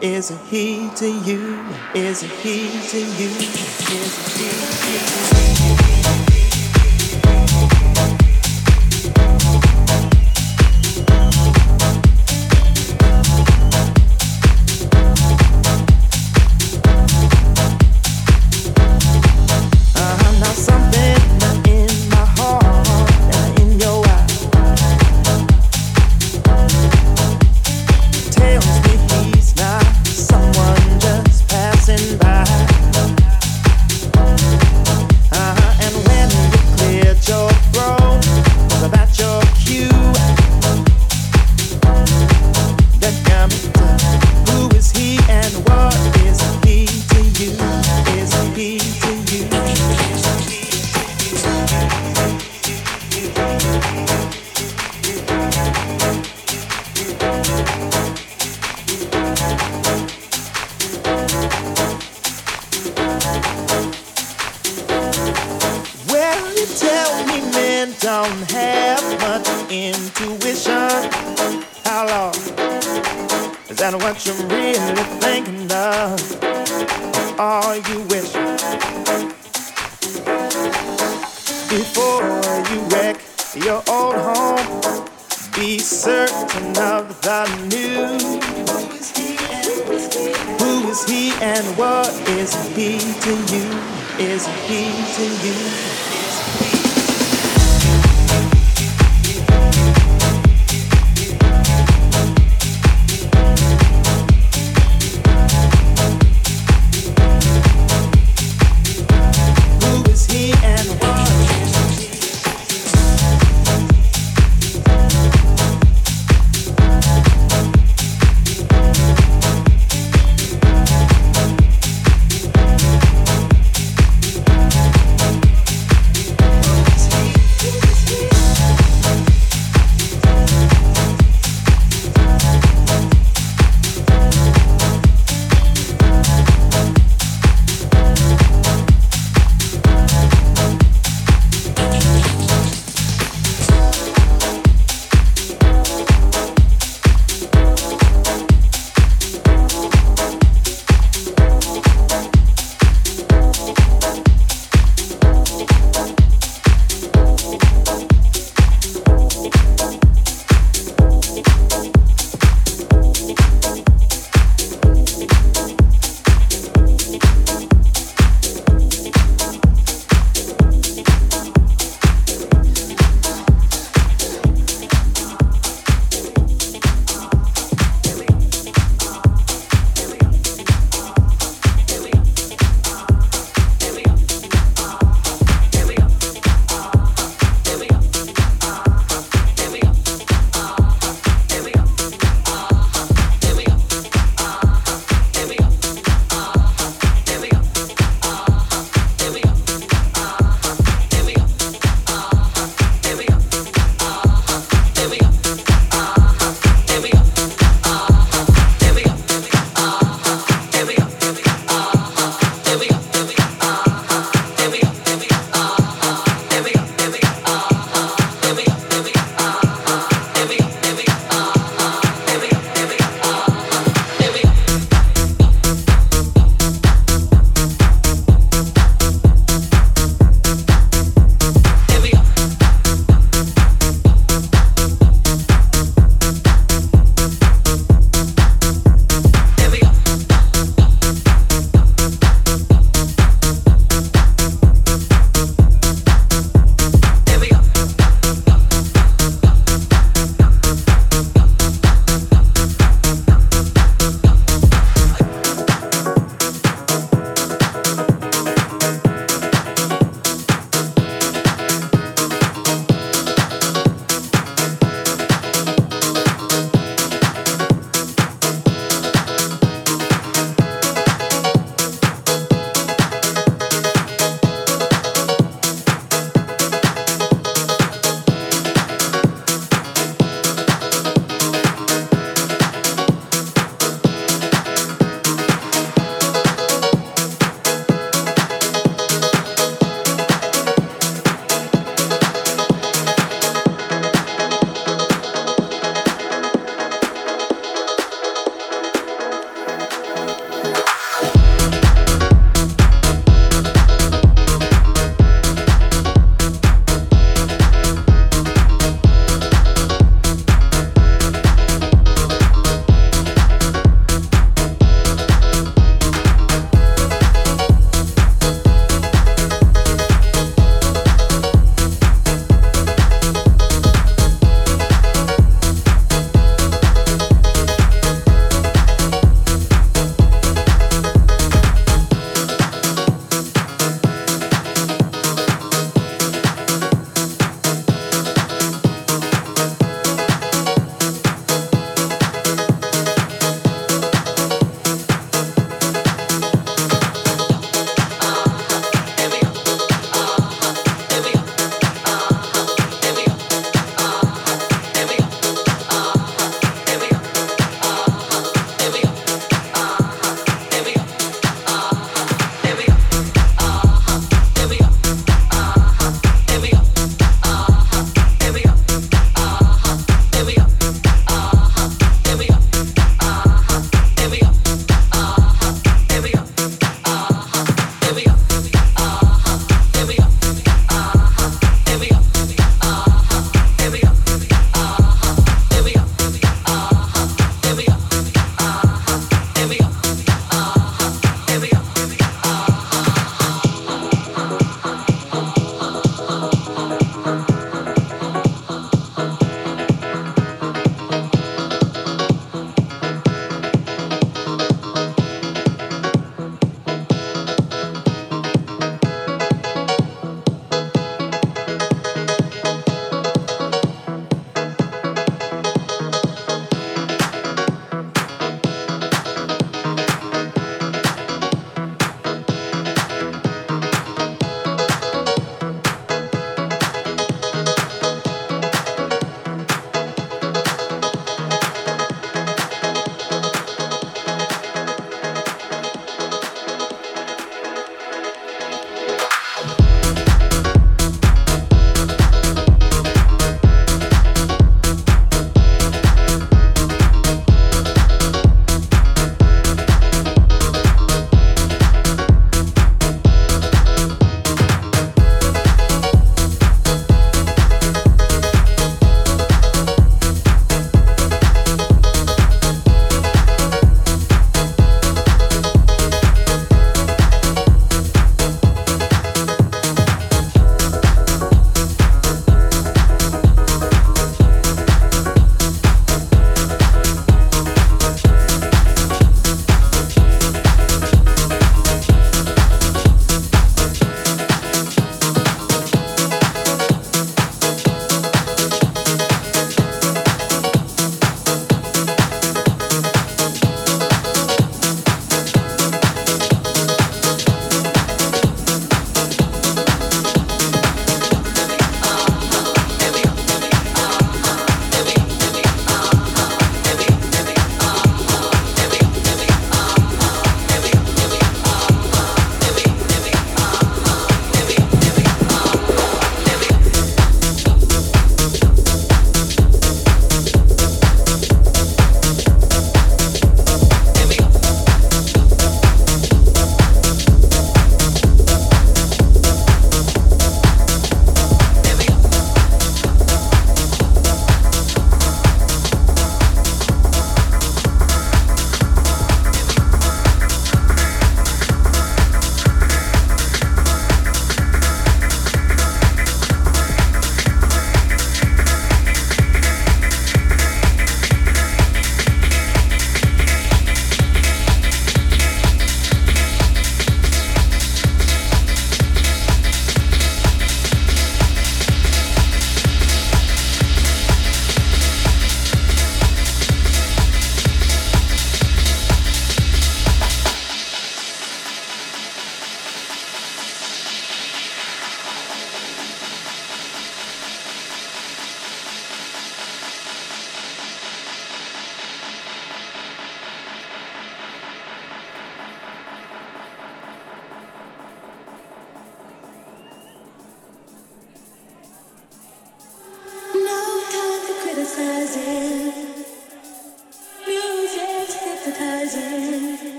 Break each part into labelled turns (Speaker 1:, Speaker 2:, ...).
Speaker 1: is he to you? Is he to you? Is he to you?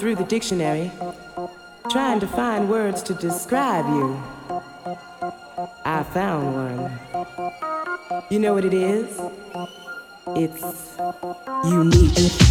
Speaker 2: Through the dictionary, trying to find words to describe you. I found one. You know what it is? It's unique.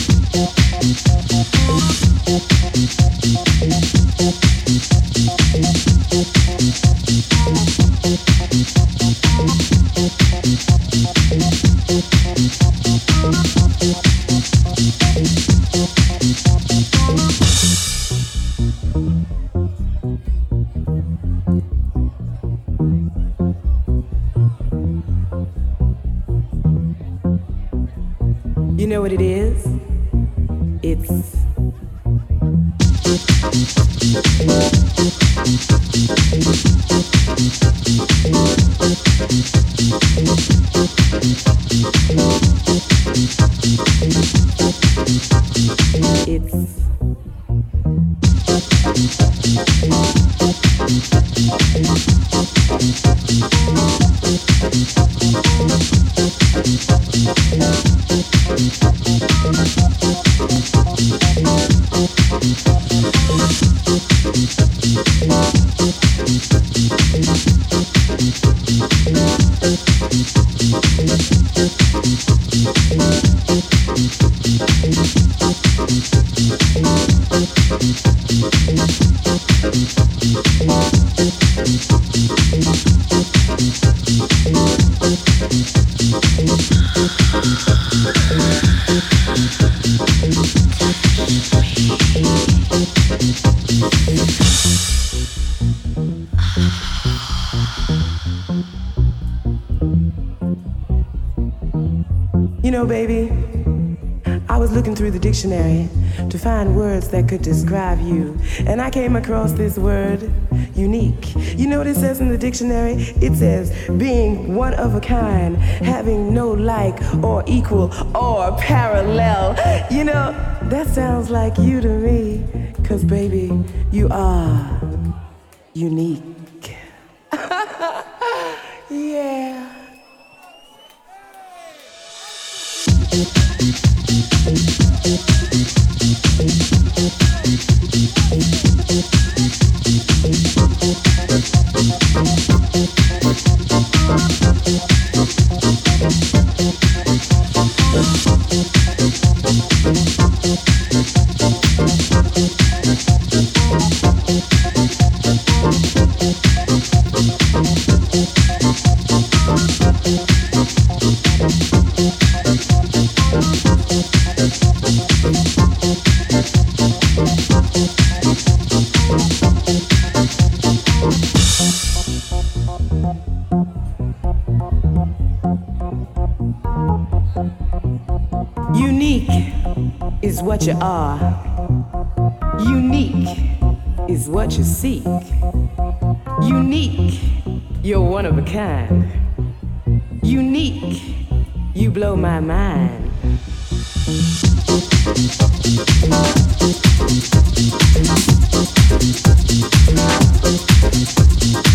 Speaker 2: describe you. And I came across this word, unique. You know what it says in the dictionary? It says being one of a kind, having no like or equal or parallel. You know, that sounds like you to me. Cause baby, you are unique. Unique is what you are. Unique is what you seek. Unique, you're one of a kind. Unique, you blow my mind.
Speaker 3: Thank you. Thank you.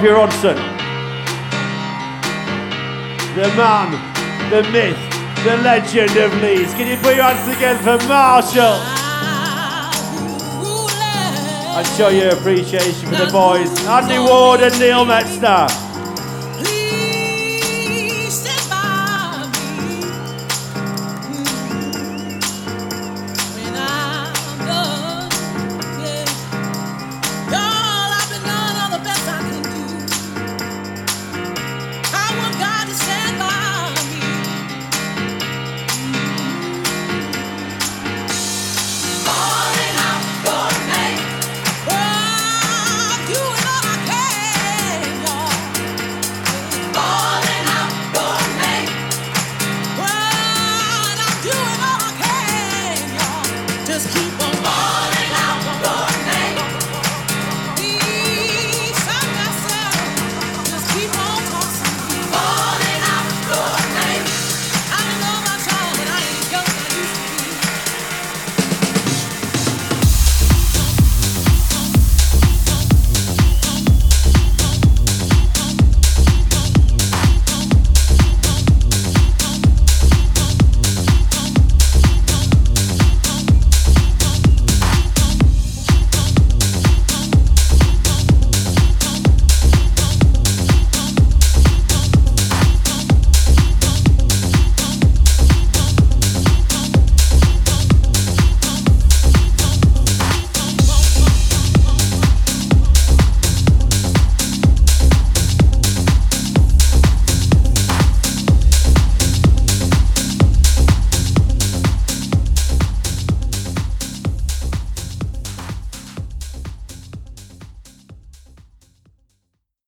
Speaker 3: Here, Hudson. The man, the myth, the legend of Leeds. Can you put your hands together for Marshall? And show your appreciation for the boys. Andy Ward and Neil Metzner.